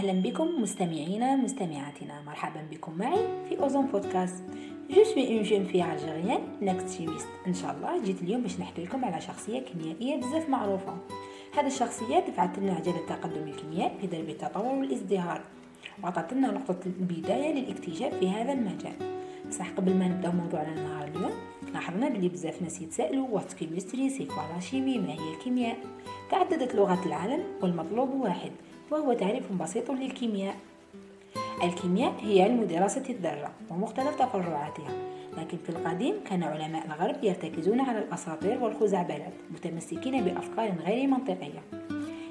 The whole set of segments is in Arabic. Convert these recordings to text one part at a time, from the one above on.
أهلا بكم مستمعينا مستمعاتنا. مرحبا بكم معي في أوزون podcast. je suis une jeune fille algérienne chimiste إن شاء الله جيت اليوم باش نحكي لكم على شخصية كيميائية بزاف معروفة. هذه الشخصية دفعت لنا عجلة التقدم الكيميائي في درب التطور والازدهار. وعطت لنا نقطة البداية للاكتشاف في هذا المجال. بصح قبل ما نبدأ موضوعنا النهار اليوم لاحظنا بلي بزاف ناس يتسائلوا what chemistry is ما هي الكيمياء؟ تعددت لغات العالم والمطلوب واحد. وهو تعريف بسيط للكيمياء. الكيمياء هي علم دراسة الذرة ومختلف تفرعاتها لكن في القديم كان علماء الغرب يرتكزون على الأساطير والخزعبلات متمسكين بأفكار غير منطقية.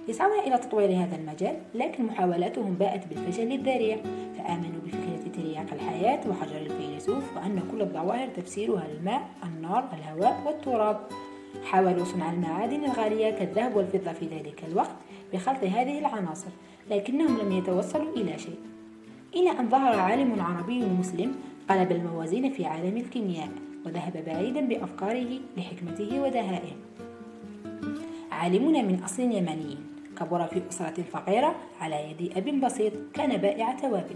يسعون إلى تطوير هذا المجال لكن محاولاتهم باءت بالفشل الذريع فآمنوا بفكرة ترياق الحياة وحجر الفيلسوف وأن كل الظواهر تفسيرها الماء النار الهواء والتراب. حاولوا صنع المعادن الغالية كالذهب والفضة في ذلك الوقت بخلط هذه العناصر لكنهم لم يتوصلوا إلى شيء. إلى أن ظهر عالم عربي مسلم قلب الموازين في عالم الكيمياء وذهب بعيدا بأفكاره لحكمته ودهائه. عالمون من أصل يمني كبر في أسرة فقيرة على يد أب بسيط كان بائع توابل.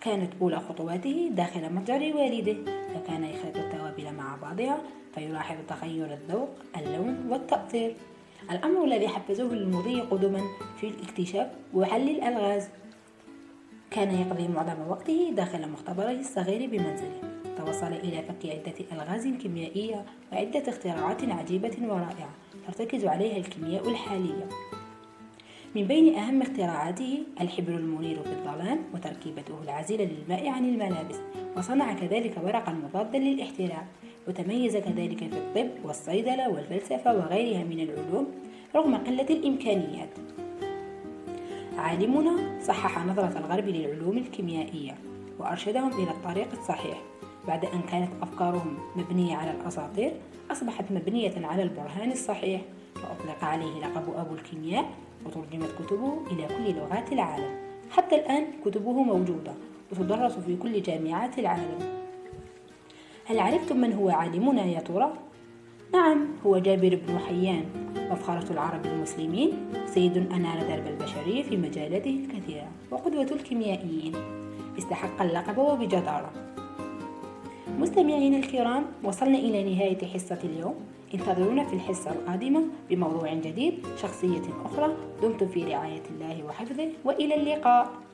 كانت أولى خطواته داخل متجر والده فكان يخلط التوابل مع بعضها فيلاحظ تغير الذوق اللون والتأثير. الأمر الذي حفزه للمضي قدما في الاكتشاف وحل الألغاز. كان يقضي معظم وقته داخل مختبره الصغير بمنزله. توصل إلى فك عدة ألغاز كيميائية وعدة اختراعات عجيبة ورائعة ترتكز عليها الكيمياء الحالية. من بين أهم اختراعاته الحبر المنير في الظلام وتركيبته العازلة للماء عن الملابس وصنع كذلك ورقا مضادا للاحتراق. وتميز كذلك في الطب والصيدلة والفلسفة وغيرها من العلوم رغم قلة الإمكانيات. عالمنا صحح نظرة الغرب للعلوم الكيميائية وأرشدهم إلى الطريق الصحيح بعد أن كانت أفكارهم مبنية على الأساطير أصبحت مبنية على البرهان الصحيح وأطلق عليه لقب أبو الكيمياء وترجمت كتبه إلى كل لغات العالم. حتى الآن كتبه موجودة وتدرس في كل جامعات العالم. هل عرفتم من هو عالمنا يا ترى؟ نعم هو جابر بن حيان مفخرة العرب المسلمين سيد أنار درب البشرية في مجالاته الكثيرة وقدوة الكيميائيين. استحق اللقب وبجدارة. مستمعينا الكرام وصلنا إلى نهاية حصة اليوم. انتظرونا في الحصة القادمة بموضوع جديد شخصية أخرى دمتم في رعاية الله وحفظه وإلى اللقاء.